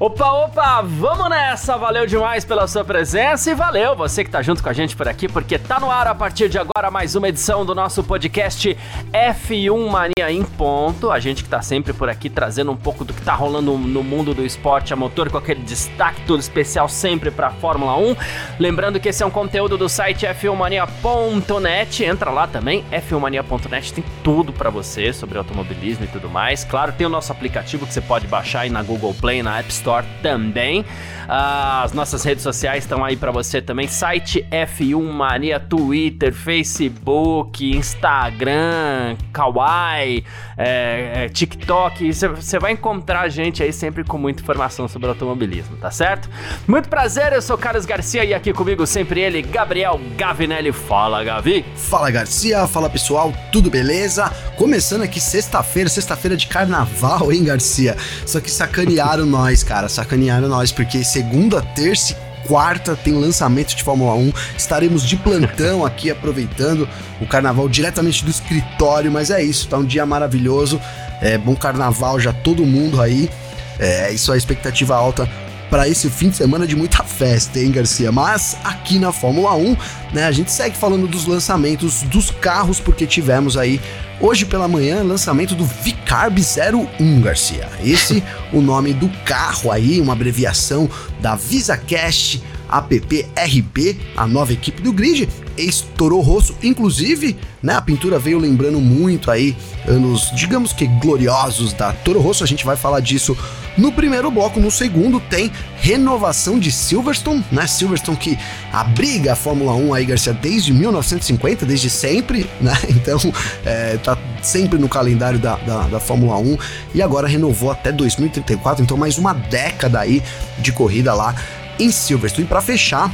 Opa, opa, vamos nessa! Valeu demais pela sua presença e valeu você que tá junto com a gente por aqui, porque tá no ar a partir de agora mais uma edição do nosso podcast F1 Mania em Ponto. A gente que tá sempre por aqui trazendo um pouco do que tá rolando no mundo do esporte a motor, com aquele destaque todo especial sempre pra Fórmula 1. Lembrando que esse é um conteúdo do site f1mania.net. Entra lá também, f1mania.net, tem tudo para você sobre automobilismo e tudo mais. Claro, tem o nosso aplicativo que você pode baixar aí na Google Play, na App Store Store também. As nossas redes sociais estão aí para você também. Site F1 Mania, Twitter, Facebook, Instagram, Kawaii, é, é, TikTok. Você vai encontrar a gente aí sempre com muita informação sobre automobilismo, tá certo? Muito prazer, eu sou Carlos Garcia e aqui comigo sempre ele, Gabriel Gavinelli. Fala, Gavi. Fala, Garcia. Fala, pessoal. Tudo beleza? Começando aqui sexta-feira, sexta-feira de carnaval, hein, Garcia? Só que sacanearam nós, cara cara, sacanearam nós, porque segunda, terça e quarta tem lançamento de Fórmula 1. Estaremos de plantão aqui aproveitando o carnaval diretamente do escritório, mas é isso, tá um dia maravilhoso. É bom carnaval já todo mundo aí. É isso a expectativa alta para esse fim de semana de muita festa, hein, Garcia? Mas aqui na Fórmula 1, né, a gente segue falando dos lançamentos dos carros porque tivemos aí Hoje pela manhã, lançamento do Vicarb 01, Garcia. Esse o nome do carro aí, uma abreviação da VisaCash APP-RB, a nova equipe do grid, ex-Toro Rosso, inclusive, né, a pintura veio lembrando muito aí anos, digamos que gloriosos da Toro Rosso, a gente vai falar disso no primeiro bloco, no segundo tem renovação de Silverstone, né? Silverstone que abriga a Fórmula 1 aí, Garcia, desde 1950, desde sempre, né? Então, é, tá sempre no calendário da, da, da Fórmula 1 e agora renovou até 2034, então mais uma década aí de corrida lá em Silverstone. E para fechar,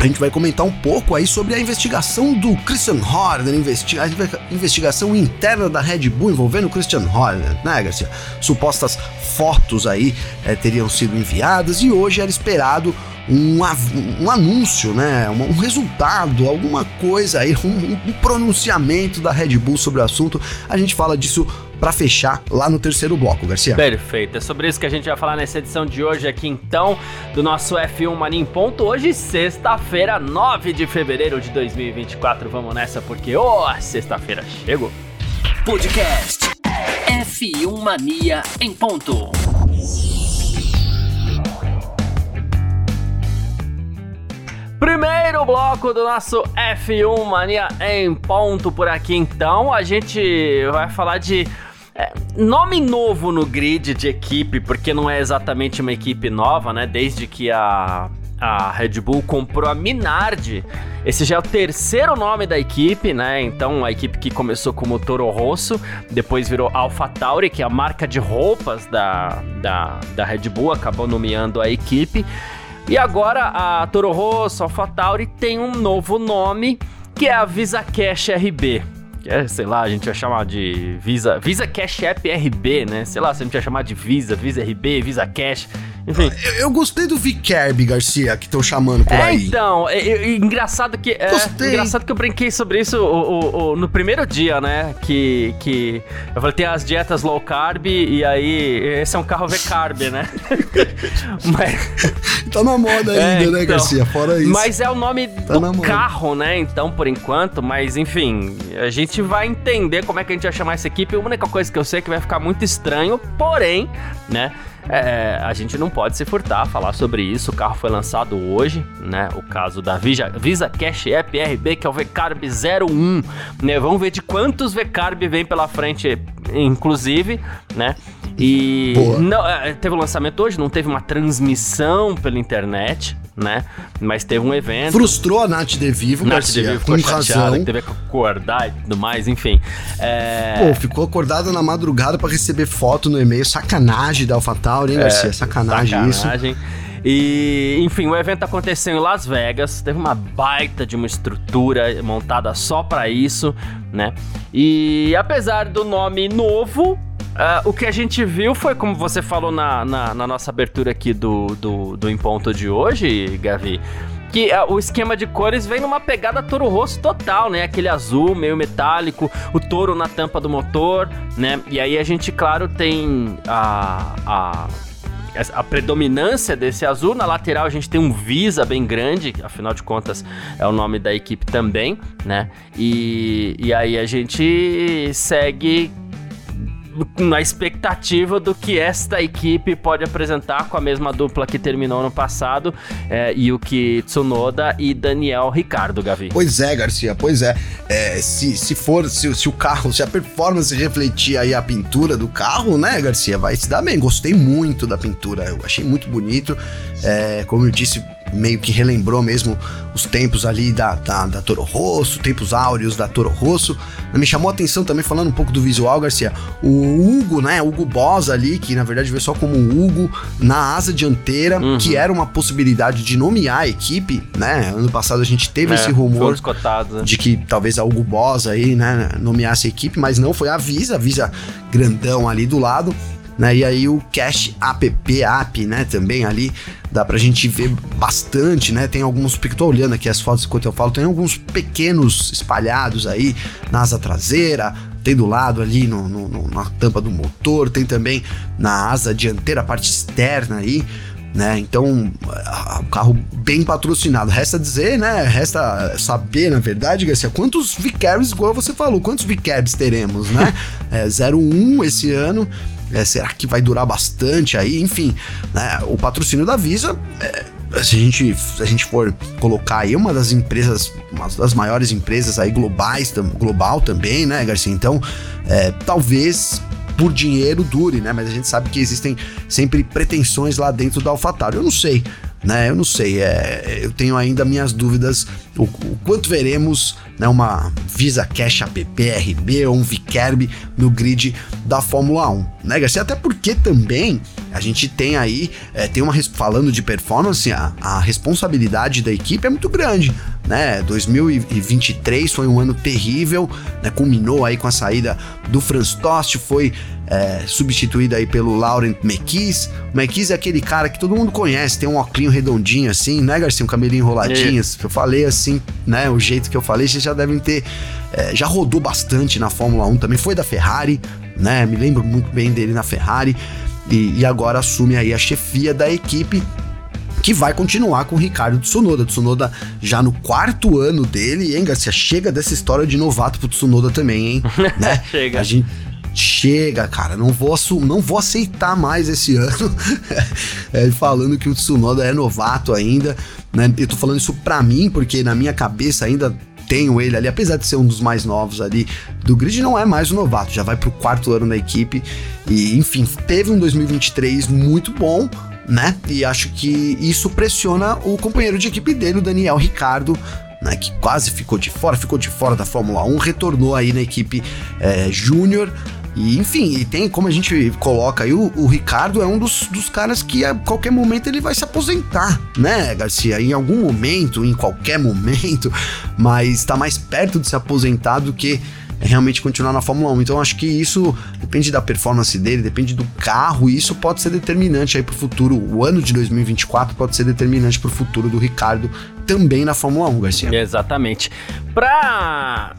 a gente vai comentar um pouco aí sobre a investigação do Christian Horner, a investigação interna da Red Bull envolvendo o Christian Horner, né, Garcia? Supostas fotos aí é, teriam sido enviadas e hoje era esperado um, um anúncio, né? Um, um, resultado, alguma coisa aí, um, um pronunciamento da Red Bull sobre o assunto. A gente fala disso para fechar lá no terceiro bloco, Garcia. Perfeito. É sobre isso que a gente vai falar nessa edição de hoje aqui então, do nosso F1 Mania em ponto. Hoje, sexta-feira, 9 de fevereiro de 2024. Vamos nessa porque, ô, oh, sexta-feira chegou. Podcast F1 Mania em ponto. Bloco do nosso F1 Mania em ponto por aqui então. A gente vai falar de é, nome novo no grid de equipe, porque não é exatamente uma equipe nova, né? Desde que a, a Red Bull comprou a Minardi. Esse já é o terceiro nome da equipe, né? Então, a equipe que começou como Toro Rosso, depois virou AlphaTauri, que é a marca de roupas da, da, da Red Bull, acabou nomeando a equipe. E agora a Toro Rosso, AlphaTauri tem um novo nome, que é a Visa Cash RB que é, sei lá, a gente vai chamar de Visa, Visa Cash App RB, né? Sei lá, se a gente vai chamar de Visa, Visa RB, Visa Cash. Enfim. Eu, eu gostei do Vicarb, Garcia, que estão chamando por é, aí. Então, é, é, engraçado que. É, gostei. Engraçado que eu brinquei sobre isso o, o, o, no primeiro dia, né? Que, que. Eu falei, tem as dietas low carb e aí. Esse é um carro V-carb, né? Mas. tá na moda é, ainda, né, então, Garcia? Fora isso. Mas é o nome tá do carro, né? Então, por enquanto, mas enfim, a gente vai entender como é que a gente vai chamar essa equipe. A única coisa que eu sei é que vai ficar muito estranho, porém, né? É, a gente não pode se furtar a falar sobre isso. O carro foi lançado hoje, né? O caso da Visa, Visa Cash App RB, que é o VCarb 01, né? Vamos ver de quantos VCarb vem pela frente, inclusive, né? E não, é, teve o lançamento hoje, não teve uma transmissão pela internet, né? Mas teve um evento. Frustrou a Nath De Vivo, Nath Garcia, De Vivo ficou com chateada, razão. teve que acordar e tudo mais, enfim. É... Pô, ficou acordada na madrugada para receber foto no e-mail. Sacanagem da AlphaTauri, hein, é, Garcia? Sacanagem, sacanagem isso. E, enfim, o evento aconteceu em Las Vegas, teve uma baita de uma estrutura montada só para isso, né? E apesar do nome novo, Uh, o que a gente viu foi, como você falou na, na, na nossa abertura aqui do, do, do Em Ponto de hoje, Gavi, que uh, o esquema de cores vem numa pegada Toro Rosso total, né? Aquele azul meio metálico, o touro na tampa do motor, né? E aí a gente, claro, tem a, a a predominância desse azul. Na lateral a gente tem um Visa bem grande, afinal de contas é o nome da equipe também, né? E, e aí a gente segue na expectativa do que esta equipe pode apresentar com a mesma dupla que terminou no passado, é, Yuki Tsunoda e Daniel Ricardo, Gavi. Pois é, Garcia, pois é. é se, se for, se, se, o carro, se a performance refletir aí a pintura do carro, né, Garcia, vai se dar bem. Gostei muito da pintura, eu achei muito bonito. É, como eu disse, meio que relembrou mesmo os tempos ali da, da, da Toro Rosso, tempos áureos da Toro Rosso. Me chamou a atenção também, falando um pouco do visual, Garcia, o Hugo, né, Hugo Boss ali, que na verdade veio só como Hugo, na asa dianteira, uhum. que era uma possibilidade de nomear a equipe, né, ano passado a gente teve é, esse rumor né? de que talvez a Hugo Boss aí, né, nomeasse a equipe, mas não, foi a Visa, a Visa grandão ali do lado, né? E aí o Cache App App, né, também ali dá pra gente ver bastante, né? Tem alguns, porque tô olhando aqui as fotos enquanto eu falo, tem alguns pequenos espalhados aí na asa traseira, tem do lado ali no, no, na tampa do motor, tem também na asa dianteira, a parte externa aí, né? Então, o carro bem patrocinado. Resta dizer, né? Resta saber, na verdade, Garcia, quantos Vicabs, igual você falou, quantos Vicabs teremos, né? é, 01 esse ano. É, será que vai durar bastante aí? Enfim, né, o patrocínio da Visa, é, se, a gente, se a gente for colocar aí uma das empresas, uma das maiores empresas aí globais, global também, né, Garcia? Então, é, talvez por dinheiro dure, né? Mas a gente sabe que existem sempre pretensões lá dentro da AlphaTauri. Eu não sei, né? Eu não sei, é, eu tenho ainda minhas dúvidas o, o quanto veremos né, uma Visa Cash App RB ou um Vkerb no grid da Fórmula 1, né, Garcia? Até porque também a gente tem aí, é, tem uma falando de performance, a, a responsabilidade da equipe é muito grande, né? 2023 foi um ano terrível, né? Culminou aí com a saída do Franz Tost, foi é, substituído aí pelo Laurent Mekies. O Mekies é aquele cara que todo mundo conhece, tem um óculos redondinho assim, né, Garcia? Um cabelinho enroladinho. É. Eu falei assim, né? O jeito que eu falei, vocês já devem ter. É, já rodou bastante na Fórmula 1 também, foi da Ferrari, né? Me lembro muito bem dele na Ferrari. E, e agora assume aí a chefia da equipe que vai continuar com o Ricardo Tsunoda. Tsunoda já no quarto ano dele, hein, Garcia? Chega dessa história de novato pro Tsunoda também, hein? né? Chega. A gente chega, cara, não vou, não vou aceitar mais esse ano é, falando que o Tsunoda é novato ainda, né? Eu tô falando isso pra mim, porque na minha cabeça ainda tenho ele ali, apesar de ser um dos mais novos ali do grid, não é mais um novato, já vai pro quarto ano da equipe e, enfim, teve um 2023 muito bom, né? E acho que isso pressiona o companheiro de equipe dele, o Daniel Ricardo, né, que quase ficou de fora, ficou de fora da Fórmula 1, retornou aí na equipe é, júnior, e enfim, e tem como a gente coloca aí, o, o, Ricardo é um dos, dos caras que a qualquer momento ele vai se aposentar, né, Garcia? Em algum momento, em qualquer momento, mas tá mais perto de se aposentar do que realmente continuar na Fórmula 1. Então acho que isso depende da performance dele, depende do carro, e isso pode ser determinante aí pro futuro. O ano de 2024 pode ser determinante pro futuro do Ricardo também na Fórmula 1, Garcia. Exatamente. Pra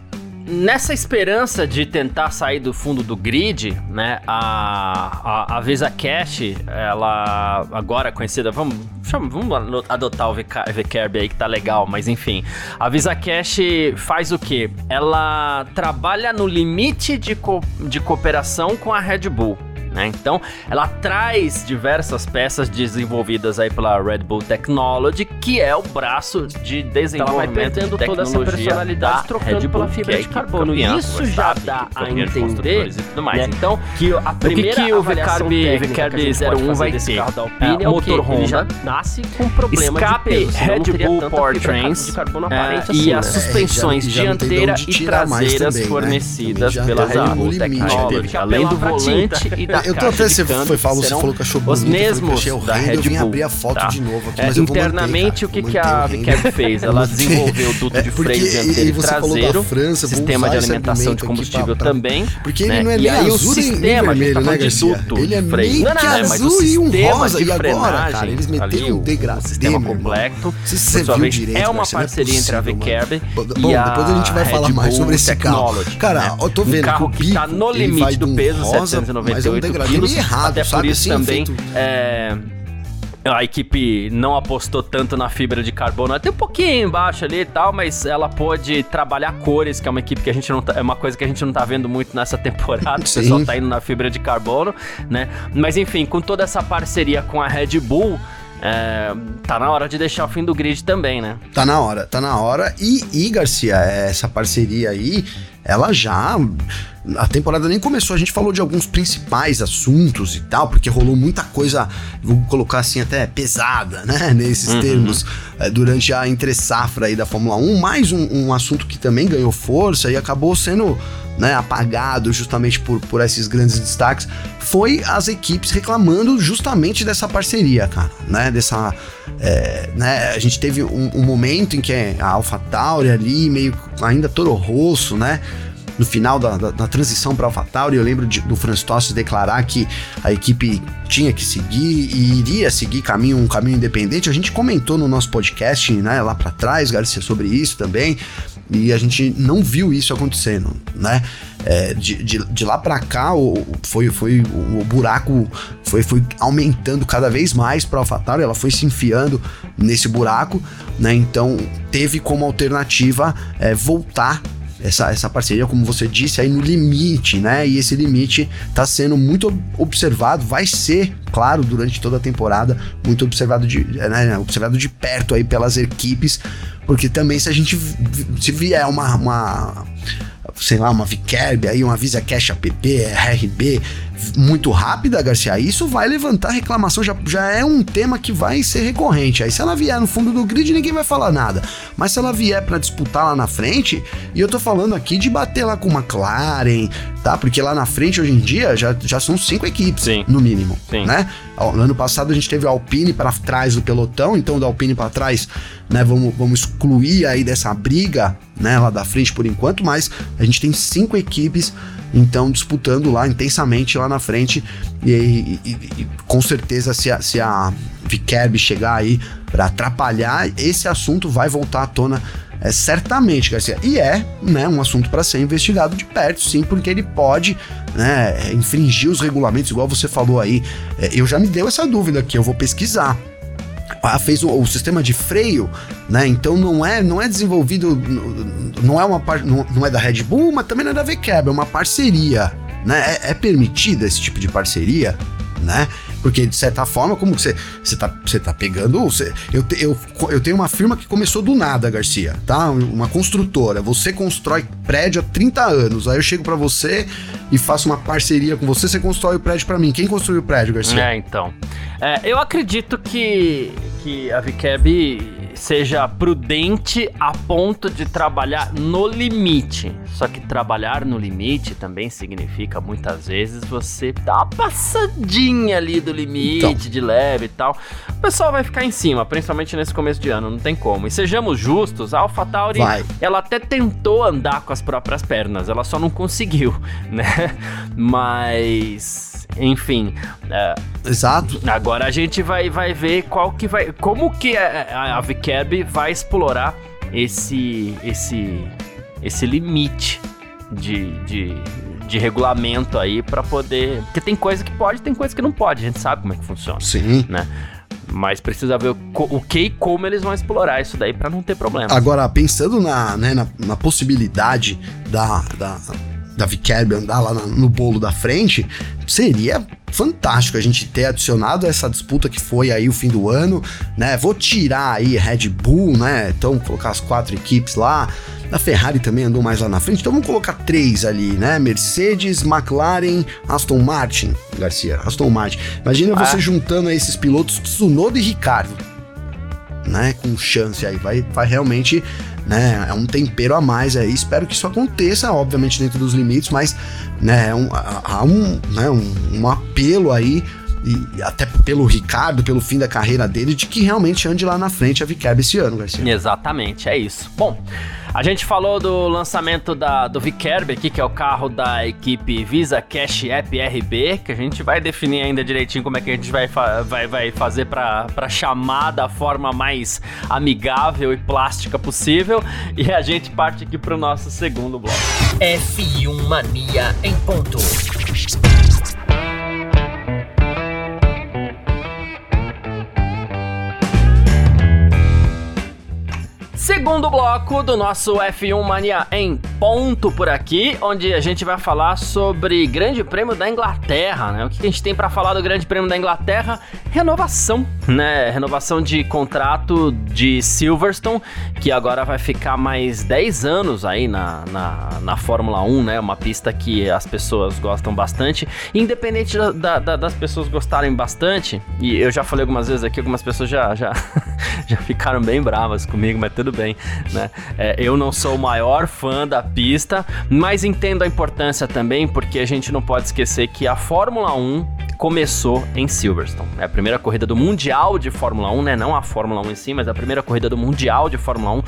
Nessa esperança de tentar sair do fundo do grid, né, a, a, a Visa Cash, ela agora conhecida, vamos, vamos adotar o VCARB aí que tá legal, mas enfim. A Visa Cash faz o que? Ela trabalha no limite de, co de cooperação com a Red Bull. Né? Então, ela traz diversas peças desenvolvidas aí pela Red Bull Technology, que é o braço de desenvolvimento então ela vai de toda essa personalidade trocando pela fibra de carbono. Isso já dá a entender. Né? Então, que a primeira que, que o VCARB, VCARB 01 vai ter? Alpine, é, o motor Honda, já nasce com problema escape de Red Bull Powertrains é, assim, e as né? suspensões dianteira e traseiras também, fornecidas né? pela Red Bull Technology, além do volante e da eu tô até, você foi, falou, você falou que achou bonito, os mesmos achei da Red eu vim abrir a foto tá? de novo aqui, É, mas eu vou internamente, manter, o que, cara, que a o VCAB fez? Ela desenvolveu o duto É, de freio dianteiro e traseiro, França, sistema de alimentação de combustível pra- também. Porque ele né? não é e nem aí o azul nem sistema, gente vermelho, né, Garcia? duto Ele é meio Não, não, que é, mas o azul e um rosa, de e agora, cara? Eles meteram um o degradê, sistema Se você viu direito, é uma não é parceria entre a Bom, e bom, a depois a gente vai falar mais sobre esse carro. Cara, né? eu tô vendo carro que o que tá no ele limite do peso, rosa, mas é um 798 degradê quilos, meio errado, até por sabe? isso Assim, também é, a equipe não apostou tanto na fibra de carbono, até um pouquinho embaixo ali e tal, mas ela pôde trabalhar cores, que é uma equipe que a gente não tá, é uma coisa que a gente não tá vendo muito nessa temporada, o Sim. pessoal tá indo na fibra de carbono, né? Mas enfim, com toda essa parceria com a Red Bull, é, tá na hora de deixar o fim do grid também, né? Tá na hora, tá na hora. E, e Garcia, essa parceria aí, ela já. A temporada nem começou, a gente falou de alguns principais assuntos e tal, porque rolou muita coisa, vou colocar assim, até pesada, né? Nesses Uhum. termos, eh, durante a entre-safra aí da Fórmula 1. Mais um, um assunto que também ganhou força e acabou sendo né, apagado justamente por, por esses grandes destaques, foi as equipes reclamando justamente dessa parceria, cara, né? Dessa. é, né, a gente teve um, um momento em que a AlphaTauri ali, meio ainda Toro Rosso, né? No final da, da, da transição para AlphaTauri, eu lembro de- do Franz Tost declarar que a equipe tinha que seguir e iria seguir caminho, um caminho independente. A gente comentou no nosso podcast, né, lá para trás, Garcia, sobre isso também. E a gente não viu isso acontecendo, né? É, de, de, de lá para cá, o, foi, foi o, buraco foi, foi aumentando cada vez mais para AlphaTauri, ela foi se enfiando nesse buraco, né? Então teve como alternativa é, voltar essa, essa parceria, como você disse, aí no limite, né? E esse limite tá sendo muito ob- observado, vai ser, claro, durante toda a temporada, muito observado de, né, observado de perto aí pelas equipes, porque também se a gente se vier uma, uma sei lá, uma Vikerb aí, uma Visa Cash app, RB, muito rápida, Garcia, isso vai levantar reclamação, já, já é um tema que vai ser recorrente. Aí se ela vier no fundo do grid, ninguém vai falar nada. Mas se ela vier para disputar lá na frente, e eu tô falando aqui de bater lá com uma McLaren, tá? Porque lá na frente, hoje em dia, já, já são cinco equipes, Sim. no mínimo, Sim. né? No ano passado a gente teve a Alpine para trás do pelotão, então da Alpine para trás, né, vamos, vamos excluir aí dessa briga, né, lá da frente por enquanto, mas a gente tem cinco equipes, então disputando lá intensamente lá na frente e, e- e- e com certeza se a, se a chegar aí para atrapalhar, esse assunto vai voltar à tona é, certamente, Garcia. E é né, um assunto para ser investigado de perto, sim, porque ele pode né, infringir os regulamentos, igual você falou aí. É, eu já me deu essa dúvida aqui, eu vou pesquisar. Fez o, o sistema de freio, né? Então não é não é desenvolvido, não é uma não, não é da Red Bull, mas também não é da VCAB, é uma parceria, né? É, é permitida esse tipo de parceria, né? Porque de certa forma, como você você tá, você tá pegando, eu, eu, eu tenho uma firma que começou do nada, Garcia, tá? Uma construtora. Você constrói prédio há 30 anos. Aí eu chego pra você e faço uma parceria com você, você constrói o prédio pra mim. Quem construiu o prédio, Garcia? É, então. É, eu acredito que, que a VCAB seja prudente a ponto de trabalhar no limite. Só que trabalhar no limite também significa muitas vezes você dar uma passadinha ali do limite, Então. de leve e tal. O pessoal vai ficar em cima, principalmente nesse começo de ano, não tem como. E sejamos justos, a AlphaTauri, Vai. ela até tentou andar com as próprias pernas, ela só não conseguiu, né? Mas, enfim, é, Exato. Agora a gente vai, vai ver qual que vai. Como que a, a, a VCAB vai explorar esse. esse. esse limite de. de de regulamento aí pra poder. Porque tem coisa que pode, tem coisa que não pode. A gente sabe como é que funciona, Sim. né? Mas precisa ver o, o que e como eles vão explorar isso daí pra não ter problema. Agora, pensando na, né, na, na possibilidade da, da, da Vikerb andar lá na- no bolo da frente, seria fantástico a gente ter adicionado essa disputa que foi aí o fim do ano, né? Vou tirar aí Red Bull, né? Então, colocar as quatro equipes lá. A Ferrari também andou mais lá na frente, então vamos colocar três ali, né? Mercedes, McLaren, Aston Martin, Garcia, Aston Martin. Imagina você Ah. juntando aí esses pilotos Tsunoda e Ricardo né, com chance aí, vai, vai realmente né? É um tempero a mais aí. Espero que isso aconteça, obviamente dentro dos limites, mas né, é um, há um, né, um, um apelo aí e até pelo Ricardo, pelo fim da carreira dele, de que realmente ande lá na frente a Vicarb esse ano, Garcia. Exatamente, é isso. Bom, a gente falou do lançamento da, do Vicarb aqui, que é o carro da equipe Visa Cash App RB, que a gente vai definir ainda direitinho como é que a gente vai, vai, vai fazer para chamar da forma mais amigável e plástica possível. E a gente parte aqui para o nosso segundo bloco. F1 Mania em ponto. Segundo bloco do nosso F1 Mania em ponto por aqui, onde a gente vai falar sobre Grande Prêmio da Inglaterra, né? O que a gente tem para falar do Grande Prêmio da Inglaterra? Renovação, né? Renovação de contrato de Silverstone, que agora vai ficar mais 10 anos aí na, na, na Fórmula 1, né? Uma pista que as pessoas gostam bastante. Independente da, da, das pessoas gostarem bastante, e eu já falei algumas vezes aqui, algumas pessoas já, já, já ficaram bem bravas comigo, mas tudo bem, né? É, eu não sou o maior fã da pista, mas entendo a importância também, porque a gente não pode esquecer que a Fórmula 1 começou em Silverstone. É a primeira corrida do Mundial de Fórmula 1, né? Não a Fórmula 1 em si, mas a primeira corrida do Mundial de Fórmula 1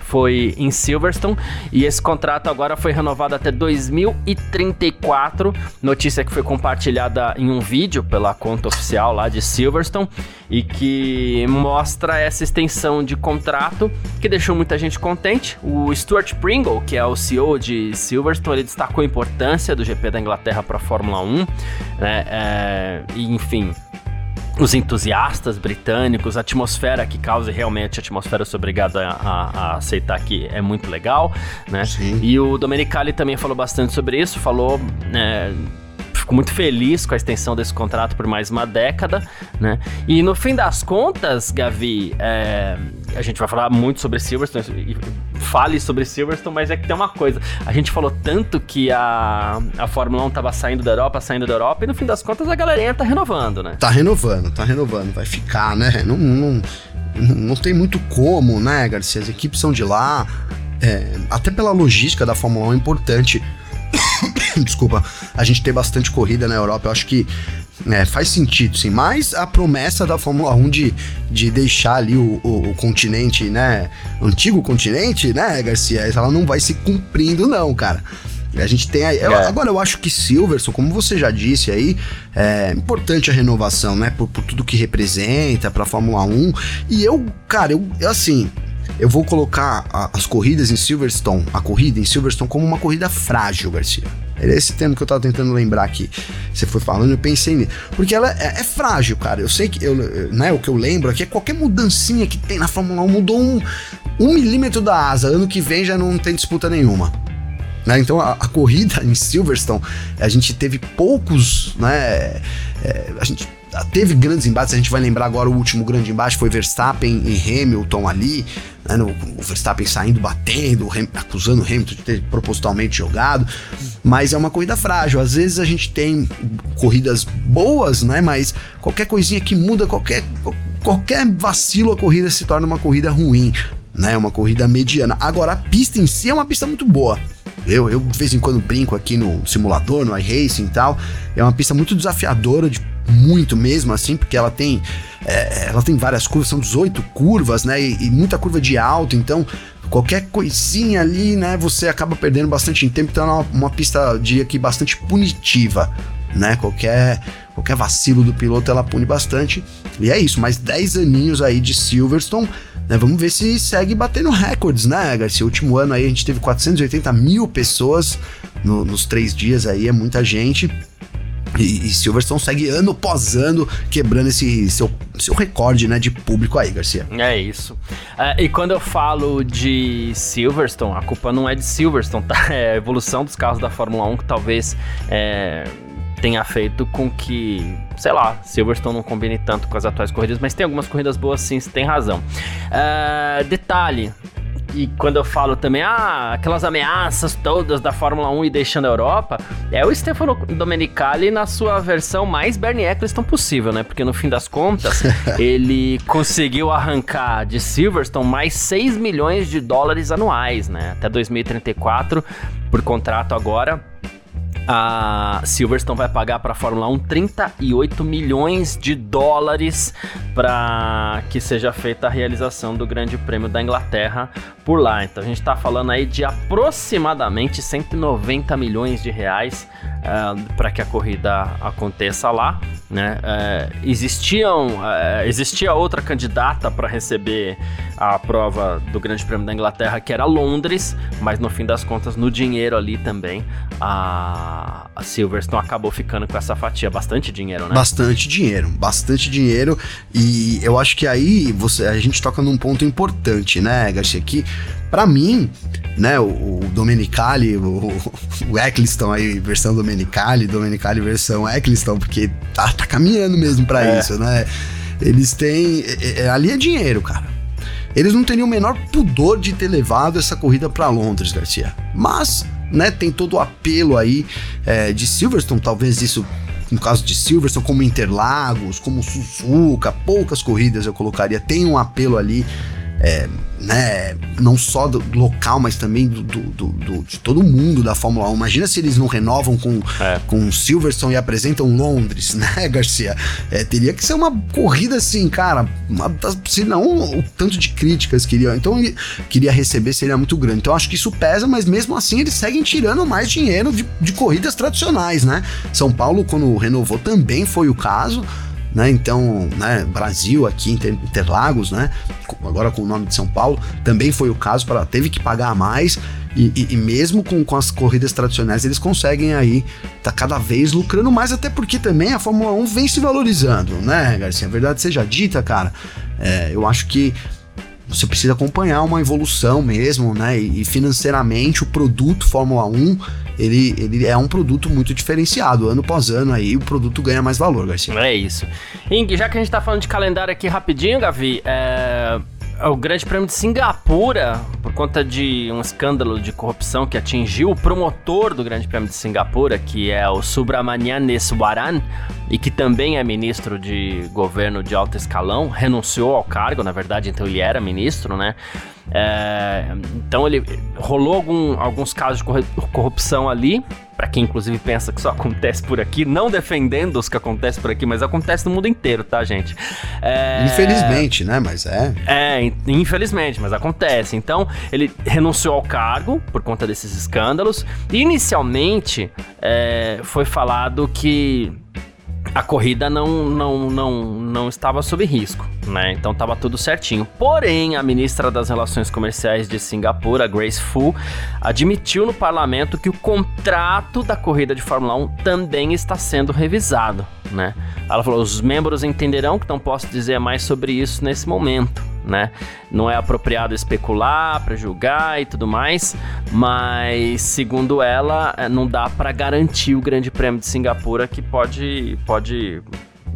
foi em Silverstone e esse contrato agora foi renovado até 2034. Notícia que foi compartilhada em um vídeo pela conta oficial lá de Silverstone e que mostra essa extensão de contrato que deixou muita gente contente. O Stuart Pringle, que é o CEO de Silverstone, ele destacou a importância do GP da Inglaterra para a Fórmula 1, né? É, e enfim, os entusiastas britânicos, a atmosfera que causa realmente a atmosfera, eu sou obrigado a, a, a aceitar que é muito legal, né? Sim. E o Domenicali também falou bastante sobre isso, falou. É, ficou muito feliz com a extensão desse contrato por mais uma década, né? E no fim das contas, Gavi, é, a gente vai falar muito sobre Silverstone, fale sobre Silverstone, mas é que tem uma coisa, a gente falou tanto que a, a Fórmula 1 tava saindo da Europa, saindo da Europa, e no fim das contas a galerinha tá renovando, né? Tá renovando, tá renovando, vai ficar, né? Não, não, não tem muito como, né, Garcia? As equipes são de lá, é, até pela logística da Fórmula 1 é importante desculpa, a gente ter bastante corrida na Europa. Eu acho que é, faz sentido, sim. Mas a promessa da Fórmula 1 de, de deixar ali o, o, o continente, né? O antigo continente, né, Garcia? Ela não vai se cumprindo, não, cara. A gente tem aí. É. agora, eu acho que Silverson, como você já disse aí, é importante a renovação, né? Por, por tudo que representa pra Fórmula 1. E eu, cara, eu, assim, eu vou colocar a, as corridas em Silverstone, a corrida em Silverstone, como uma corrida frágil, Garcia. Era esse termo que eu tava tentando lembrar aqui. Você foi falando, eu pensei nisso. Porque ela é, é, frágil, cara. Eu sei que, eu, né, o que eu lembro aqui é qualquer mudancinha que tem na Fórmula 1 mudou um, um milímetro da asa. Ano que vem já não tem disputa nenhuma. Né? Então a, a, corrida em Silverstone, a gente teve poucos, né? É, a gente teve grandes embates, a gente vai lembrar agora o último grande embate foi Verstappen e Hamilton ali, né, no, o Verstappen saindo batendo, acusando o Hamilton de ter propositalmente jogado, mas é uma corrida frágil. Às vezes a gente tem corridas boas, né, mas qualquer coisinha que muda, qualquer, qualquer vacilo, a corrida se torna uma corrida ruim, né, uma corrida mediana. Agora a pista em si é uma pista muito boa. Eu, eu de vez em quando brinco aqui no simulador, no iRacing e tal. É uma pista muito desafiadora de muito mesmo, assim, porque ela tem, é, ela tem várias curvas, são 18 curvas, né? E, e, muita curva de alto, então qualquer coisinha ali, né? Você acaba perdendo bastante tempo, então é uma, uma pista, diria que bastante punitiva, né? Qualquer, qualquer vacilo do piloto ela pune bastante. E é isso, mais 10 aninhos aí de Silverstone. Né, vamos ver se segue batendo recordes, né, Garcia? O último ano aí a gente teve 480 mil pessoas no, nos três dias aí, é muita gente. E, e Silverstone segue ano após ano quebrando esse seu, seu recorde né, de público aí, Garcia. É isso. Uh, e quando eu falo de Silverstone, a culpa não é de Silverstone, tá? É a evolução dos carros da Fórmula 1 que talvez é, tenha feito com que, sei lá, Silverstone não combine tanto com as atuais corridas, mas tem algumas corridas boas sim, você tem razão. Uh, detalhe, e, quando eu falo também, ah, aquelas ameaças todas da Fórmula 1 e deixando a Europa, é o Stefano Domenicali na sua versão mais Bernie Eccleston possível, né? Porque no fim das contas, ele conseguiu arrancar de Silverstone mais 6 milhões de dólares anuais, né? Até 2034, por contrato agora a Silverstone vai pagar para a Fórmula 1 38 milhões de dólares para que seja feita a realização do Grande Prêmio da Inglaterra por lá. Então a gente está falando aí de aproximadamente 190 milhões de reais uh, é, para que a corrida aconteça lá. Né? Uh, existiam, uh, existia outra candidata para receber a prova do Grande Prêmio da Inglaterra, que era Londres, mas no fim das contas, no dinheiro ali também, a, a Silverstone acabou ficando com essa fatia. Bastante dinheiro, né? Bastante dinheiro, bastante dinheiro. E eu acho que aí você, a gente toca num ponto importante, né, Garcia? Que para mim, né, o, o Domenicali, o, o Eccleston aí, versão Domenicali, Domenicali versão Eccleston, porque tá, tá caminhando mesmo para é. isso, né? Eles têm. É, é, ali é dinheiro, cara. Eles não teriam o menor pudor de ter levado essa corrida para Londres, Garcia. Mas, né, tem todo o apelo aí é, de Silverstone, talvez isso no caso de Silverstone, como Interlagos, como Suzuka, poucas corridas eu colocaria, tem um apelo ali é, né, não só do local, mas também do, do, do, de todo mundo da Fórmula 1. Imagina se eles não renovam com, é. com Silverstone e apresentam Londres, né, Garcia? É, teria que ser uma corrida assim, cara, uma, se não o tanto de críticas que queria, então queria receber seria muito grande. Então acho que isso pesa, mas mesmo assim eles seguem tirando mais dinheiro de, de corridas tradicionais, né? São Paulo, quando renovou, também foi o caso né? Então, né, Brasil aqui, Interlagos, né? Agora com o nome de São Paulo, também foi o caso, para teve que pagar mais. E, e, e, mesmo com, com as corridas tradicionais, eles conseguem aí tá cada vez lucrando mais, até porque também a Fórmula 1 vem se valorizando, né, Garcia? A verdade seja dita, cara. É, eu acho que você precisa acompanhar uma evolução mesmo, né? E financeiramente o produto Fórmula 1 ele, ele é um produto muito diferenciado. Ano após ano aí o produto ganha mais valor, Garcia. É isso. Ing, já que a gente tá falando de calendário aqui rapidinho, Gavi, é o Grande Prêmio de Singapura, por conta de um escândalo de corrupção que atingiu o promotor do Grande Prêmio de Singapura, que é o Subramanian Eswaran, e que também é ministro de governo de alto escalão, renunciou ao cargo, na verdade, então ele era ministro, né? É, então ele rolou algum, alguns casos de corrupção ali, para quem inclusive pensa que só acontece por aqui, não defendendo os que acontecem por aqui, mas acontece no mundo inteiro, tá, gente? É, infelizmente, né? Mas é. É, infelizmente, mas acontece. Então ele renunciou ao cargo por conta desses escândalos. E inicialmente é, foi falado que a corrida não, não, não, não estava sob risco, né? Então estava tudo certinho. Porém, a ministra das Relações Comerciais de Singapura, Grace Fu, admitiu no parlamento que o contrato da corrida de Fórmula 1 também está sendo revisado, né? Ela falou: os membros entenderão que não posso dizer mais sobre isso nesse momento né? Não é apropriado especular, para julgar e tudo mais, mas segundo ela, é, não dá para garantir o Grande Prêmio de Singapura que pode pode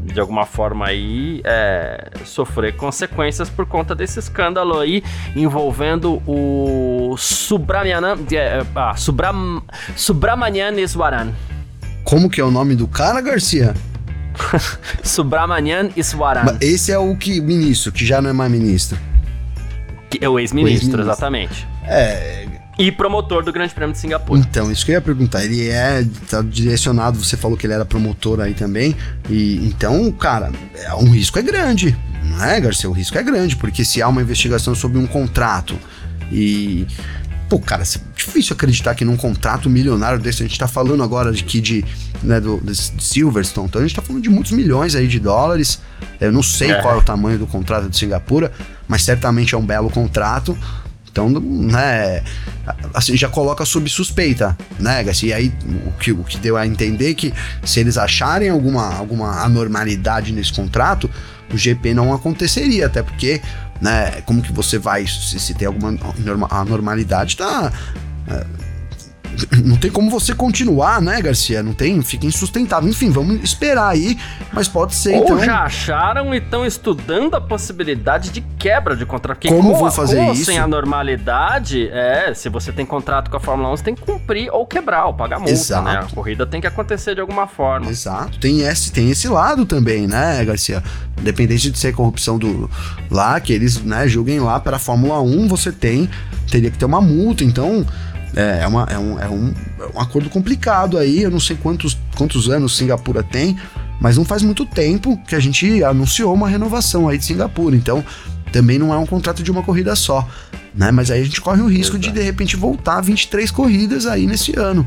de alguma forma aí é, sofrer consequências por conta desse escândalo aí envolvendo o Subramanian, é, ah, Subram, Subramanian Iswaran. Como que é o nome do cara, Garcia? Subramanian Iswaran. Esse é o que ministro, que já não é mais ministro. Que é o ex-ministro, ex exatamente. É. E promotor do Grande Prêmio de Singapura. Então, isso que eu ia perguntar. Ele é tá direcionado, você falou que ele era promotor aí também. E então, cara, é, um risco é grande. Não é, Garcia? O risco é grande, porque se há uma investigação sobre um contrato e Pô, cara, é difícil acreditar que num contrato milionário desse, a gente tá falando agora de que de, né, do, de Silverstone, então a gente tá falando de muitos milhões aí de dólares. Eu não sei é. qual é o tamanho do contrato de Singapura, mas certamente é um belo contrato. Então, né, assim, já coloca sob suspeita, né, E aí, o que, o que deu a entender é que se eles acharem alguma, alguma anormalidade nesse contrato, o GP não aconteceria, até porque né? Como que você vai, se, se tem alguma anormalidade, tá. É, não tem como você continuar, né, Garcia? Não tem, fica insustentável. Enfim, vamos esperar aí, mas pode ser Ou então. já acharam e estão estudando a possibilidade de quebra de contrato. Porque Como com vou fazer com isso? sem a normalidade, é, se você tem contrato com a Fórmula 1, você tem que cumprir ou quebrar, ou pagar multa, Exato. né? A corrida tem que acontecer de alguma forma. Exato. Tem esse, tem esse lado também, né, Garcia? Independente de ser corrupção do lá, que eles, né, julguem lá para a Fórmula 1, você tem, teria que ter uma multa, então é, é, uma, é, um, é, um, é um acordo complicado aí, eu não sei quantos, quantos anos Singapura tem, mas não faz muito tempo que a gente anunciou uma renovação aí de Singapura, então também não é um contrato de uma corrida só, né? Mas aí a gente corre o risco de de repente voltar a 23 corridas aí nesse ano.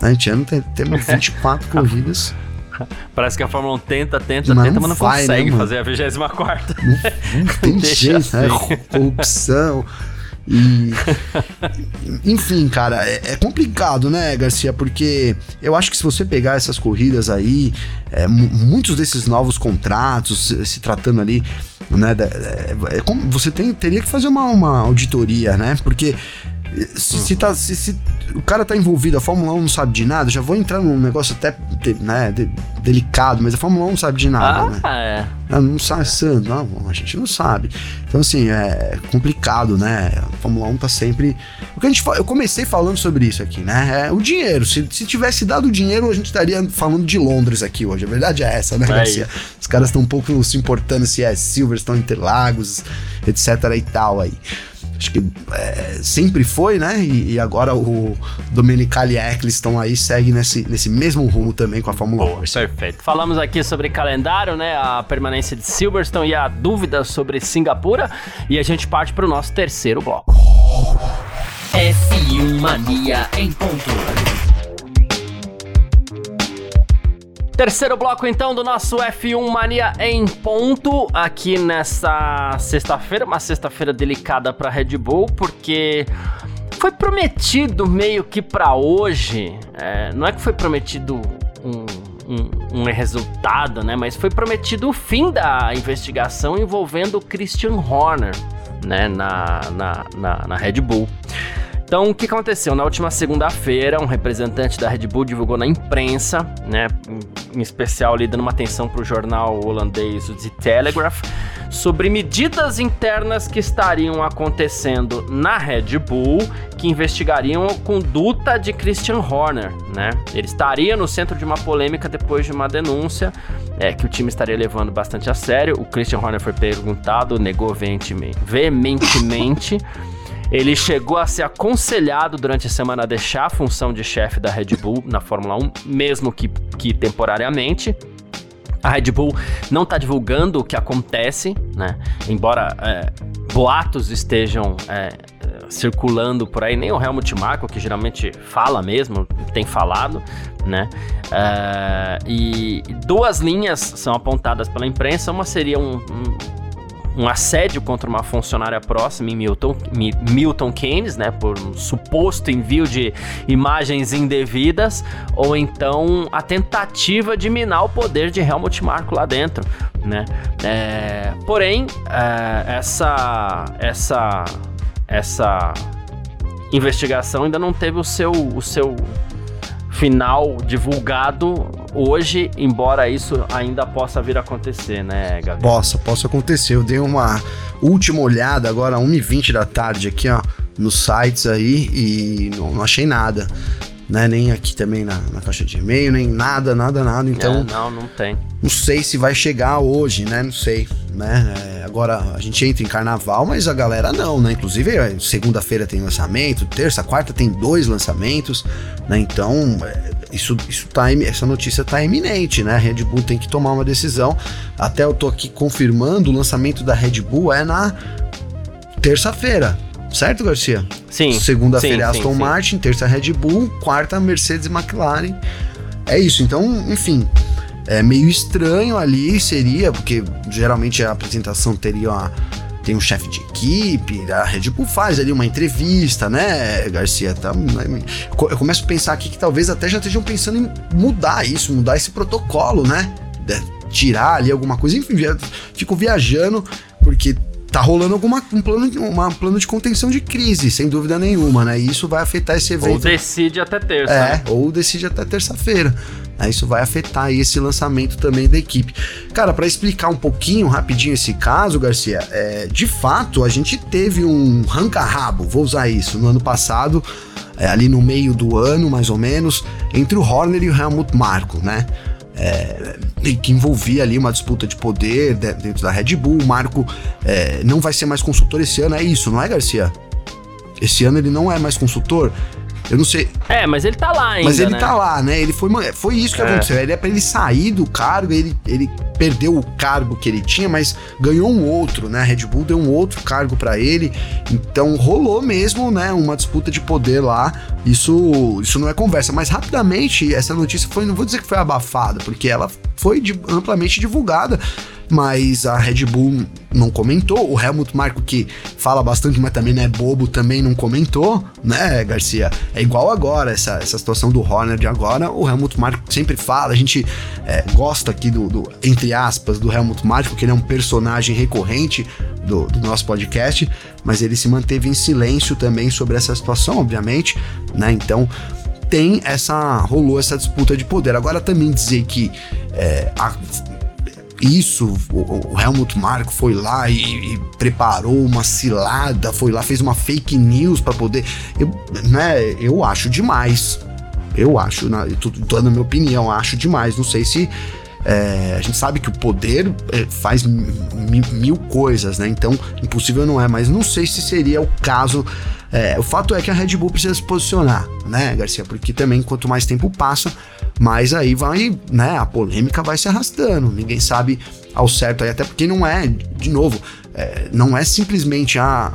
né? Esse ano tem, temos 24 corridas. Parece que a Fórmula 1 tenta, tenta, Mas tenta, não mas não vai, né, consegue mano? fazer a 24 Não tem Deixa jeito, né? assim. Corrupção. E. Enfim, cara, é, é complicado, né, Garcia? Porque eu acho que se você pegar essas corridas aí, é, mu- muitos desses novos contratos, se, tratando ali, né, é, é você tem, teria que fazer uma, uma auditoria, né? Porque. Se, se tá, se, se o cara tá envolvido, a Fórmula 1 não sabe de nada, já vou entrar num negócio até né, de- delicado, mas a Fórmula 1 não sabe de nada, né? Ah, é. Ah, não sabe, Sandro, não, a gente não sabe. Então, assim, é complicado, né? A Fórmula 1 tá sempre. O que a gente Eu comecei falando sobre isso aqui, né? É o dinheiro. Se, se tivesse dado o dinheiro, a gente estaria falando de Londres aqui hoje. A verdade é essa, né, É Garcia? Os caras estão um pouco se importando se é Silverstone, Interlagos, etc e tal aí. Acho que é, sempre foi, né? E, e agora o Domenicali e Eccleston aí segue nesse, nesse mesmo rumo também com a Fórmula 1. Perfeito. Falamos aqui sobre calendário, né? A permanência de Silverstone e a dúvida sobre Singapura. E a gente parte para o nosso terceiro bloco. F1 Mania em ponto. Terceiro bloco, então, do nosso F1 Mania em ponto, aqui nessa sexta-feira, uma sexta-feira delicada para Red Bull, porque foi prometido meio que para hoje, é, não é que foi prometido um, um, um resultado, né, mas foi prometido o fim da investigação envolvendo Christian Horner, né, na, na, na, na Red Bull. Então, o que aconteceu? Na última segunda-feira, um representante da Red Bull divulgou na imprensa, né, em especial ali dando uma atenção para o jornal holandês The Telegraph, sobre medidas internas que estariam acontecendo na Red Bull que investigariam a conduta de Christian Horner, né? Ele estaria no centro de uma polêmica depois de uma denúncia é, que o time estaria levando bastante a sério. O Christian Horner foi perguntado, negou veementemente. ele chegou a ser aconselhado durante a semana a deixar a função de chefe da Red Bull na Fórmula 1, mesmo que, que temporariamente. A Red Bull não está divulgando o que acontece, né? Embora é, boatos estejam é, circulando por aí, nem o Helmut Marko, que geralmente fala mesmo, tem falado, né? É, e duas linhas são apontadas pela imprensa. Uma seria um, um um assédio contra uma funcionária próxima em Milton, Mi- Milton Keynes, né, por um suposto envio de imagens indevidas, ou então a tentativa de minar o poder de Helmut Marko lá dentro, né. É, porém, é, essa, essa, essa investigação ainda não teve o seu, o seu final divulgado hoje, embora isso ainda possa vir a acontecer, né, Gabi? Possa, possa acontecer. Eu dei uma última olhada agora, 1h20 da tarde, aqui, ó, nos sites aí, e não, não achei nada. Né? Nem aqui também na, na caixa de e-mail, nem nada, nada, nada. Então, É, não, não tem. não sei se vai chegar hoje, né? Não sei, né? É, agora a gente entra em carnaval, mas a galera não, né? Inclusive, é, segunda-feira tem lançamento, terça, quarta tem dois lançamentos, né? Então, é, isso, isso tá, essa notícia tá iminente, né? A Red Bull tem que tomar uma decisão. Até eu tô aqui confirmando, o lançamento da Red Bull é na terça-feira. Certo, Garcia? Sim. Segunda-feira sim, Aston sim, sim. Martin, terça Red Bull, quarta Mercedes e McLaren. É isso, então, enfim, é meio estranho ali, seria, porque geralmente a apresentação teria uma, tem um chefe de equipe, a Red Bull faz ali uma entrevista, né, Garcia? Tá, eu começo a pensar aqui que talvez até já estejam pensando em mudar isso, mudar esse protocolo, né? Tirar ali alguma coisa, enfim, fico viajando, porque tá rolando alguma, um, plano, uma, plano de contenção de crise, sem dúvida nenhuma, né? E isso vai afetar esse evento. Ou decide até terça. É, né? ou decide até terça-feira. Né? Isso vai afetar aí esse lançamento também da equipe. Cara, para explicar um pouquinho rapidinho esse caso, Garcia, é, de fato a gente teve um ranca-rabo, vou usar isso, no ano passado, é, ali no meio do ano, mais ou menos, entre o Horner e o Helmut Marko, né? É, que envolvia ali uma disputa de poder dentro da Red Bull. O Marco é, não vai ser mais consultor esse ano, é isso, não é, Garcia? Esse ano ele não é mais consultor. Eu não sei. É, mas ele tá lá ainda. Mas ele né? tá lá, né? Ele foi, foi isso que é. aconteceu. Ele é pra ele sair do cargo, ele, ele perdeu o cargo que ele tinha, mas ganhou um outro, né? A Red Bull deu um outro cargo para ele. Então rolou mesmo, né? Uma disputa de poder lá. Isso, isso não é conversa. Mas rapidamente, essa notícia foi, não vou dizer que foi abafada, porque ela foi de, amplamente divulgada mas a Red Bull não comentou. O Helmut Marko, que fala bastante, mas também não é bobo, também não comentou, né, Garcia? É igual agora, essa, essa situação do Horner de agora. O Helmut Marko sempre fala, a gente é, gosta aqui do, do, entre aspas, do Helmut Marko, porque ele é um personagem recorrente do, do nosso podcast, mas ele se manteve em silêncio também sobre essa situação, obviamente, né? Então tem essa rolou essa disputa de poder. Agora também dizer que é, a, isso, o, Helmut Marko foi lá e, e, preparou uma cilada, foi lá, fez uma fake news para poder. Eu, né, eu acho demais. Eu acho, na, tô dando a minha opinião, acho demais. Não sei se. É, a gente sabe que o poder é, faz mil coisas, né? Então, impossível não é, mas não sei se seria o caso é, o fato é que a Red Bull precisa se posicionar, né, Garcia? Porque também quanto mais tempo passa, mais aí vai, né, a polêmica vai se arrastando. Ninguém sabe ao certo aí, até porque não é, de novo, é, não é simplesmente ah,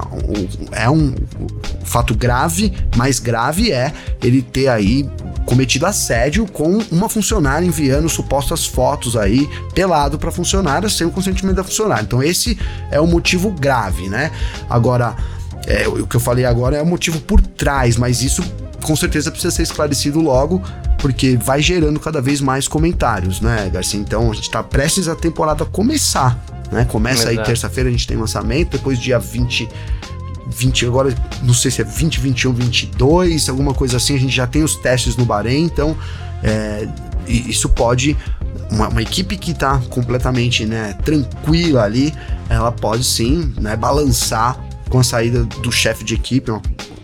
é um, um fato grave, mais grave é ele ter aí cometido assédio com uma funcionária enviando supostas fotos aí pelado para funcionária sem o consentimento da funcionária. Então esse é o motivo grave, né? Agora é, o que eu falei agora é o motivo por trás, mas isso com certeza precisa ser esclarecido logo, porque vai gerando cada vez mais comentários, né, Garcia? Então a gente tá prestes a temporada começar, né? Começa aí terça-feira, a gente tem lançamento, depois dia 20. 20, agora não sei se é 20, 21, 22, alguma coisa assim, a gente já tem os testes no Bahrein, então é, isso pode uma, uma, equipe que está completamente né, tranquila ali, ela pode sim né, balançar com a saída do chefe de equipe,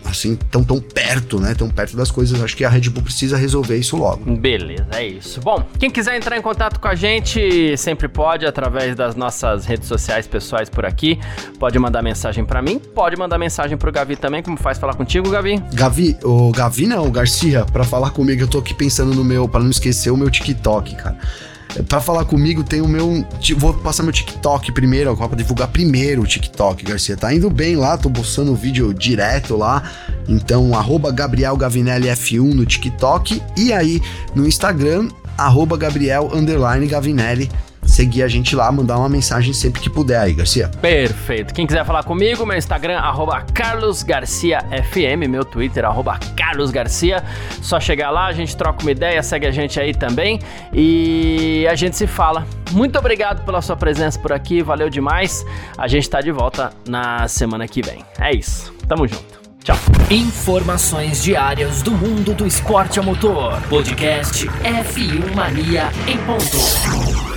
assim, tão, tão perto, né? Tão perto das coisas. Acho que a Red Bull precisa resolver isso logo. Beleza, é isso. Bom, quem quiser entrar em contato com a gente, sempre pode, através das nossas redes sociais pessoais por aqui. Pode mandar mensagem para mim, pode mandar mensagem pro Gavi também, como faz falar contigo, Gavi? Gavi, o Gavi não, o Garcia, para falar comigo, eu tô aqui pensando no meu, para não esquecer o meu TikTok, cara. Pra falar comigo, tem o meu. Vou passar meu TikTok primeiro, pra divulgar primeiro o TikTok, Garcia. Tá indo bem lá, tô postando o vídeo direto lá. Então, arroba Gabriel Gavinelli F1 no TikTok. E aí no Instagram, arroba Gabriel Gavinelli seguir a gente lá, mandar uma mensagem sempre que puder aí, Garcia. Perfeito. Quem quiser falar comigo, meu Instagram, arroba carlosgarciafm, meu Twitter, arroba carlosgarcia. Só chegar lá, a gente troca uma ideia, segue a gente aí também e a gente se fala. Muito obrigado pela sua presença por aqui, valeu demais. A gente tá de volta na semana que vem. É isso. Tamo junto. Tchau. Informações diárias do mundo do esporte a motor. Podcast F1 Mania em ponto.